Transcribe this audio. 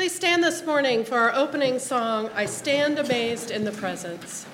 Please stand this morning for our opening song, I Stand Amazed in the Presence.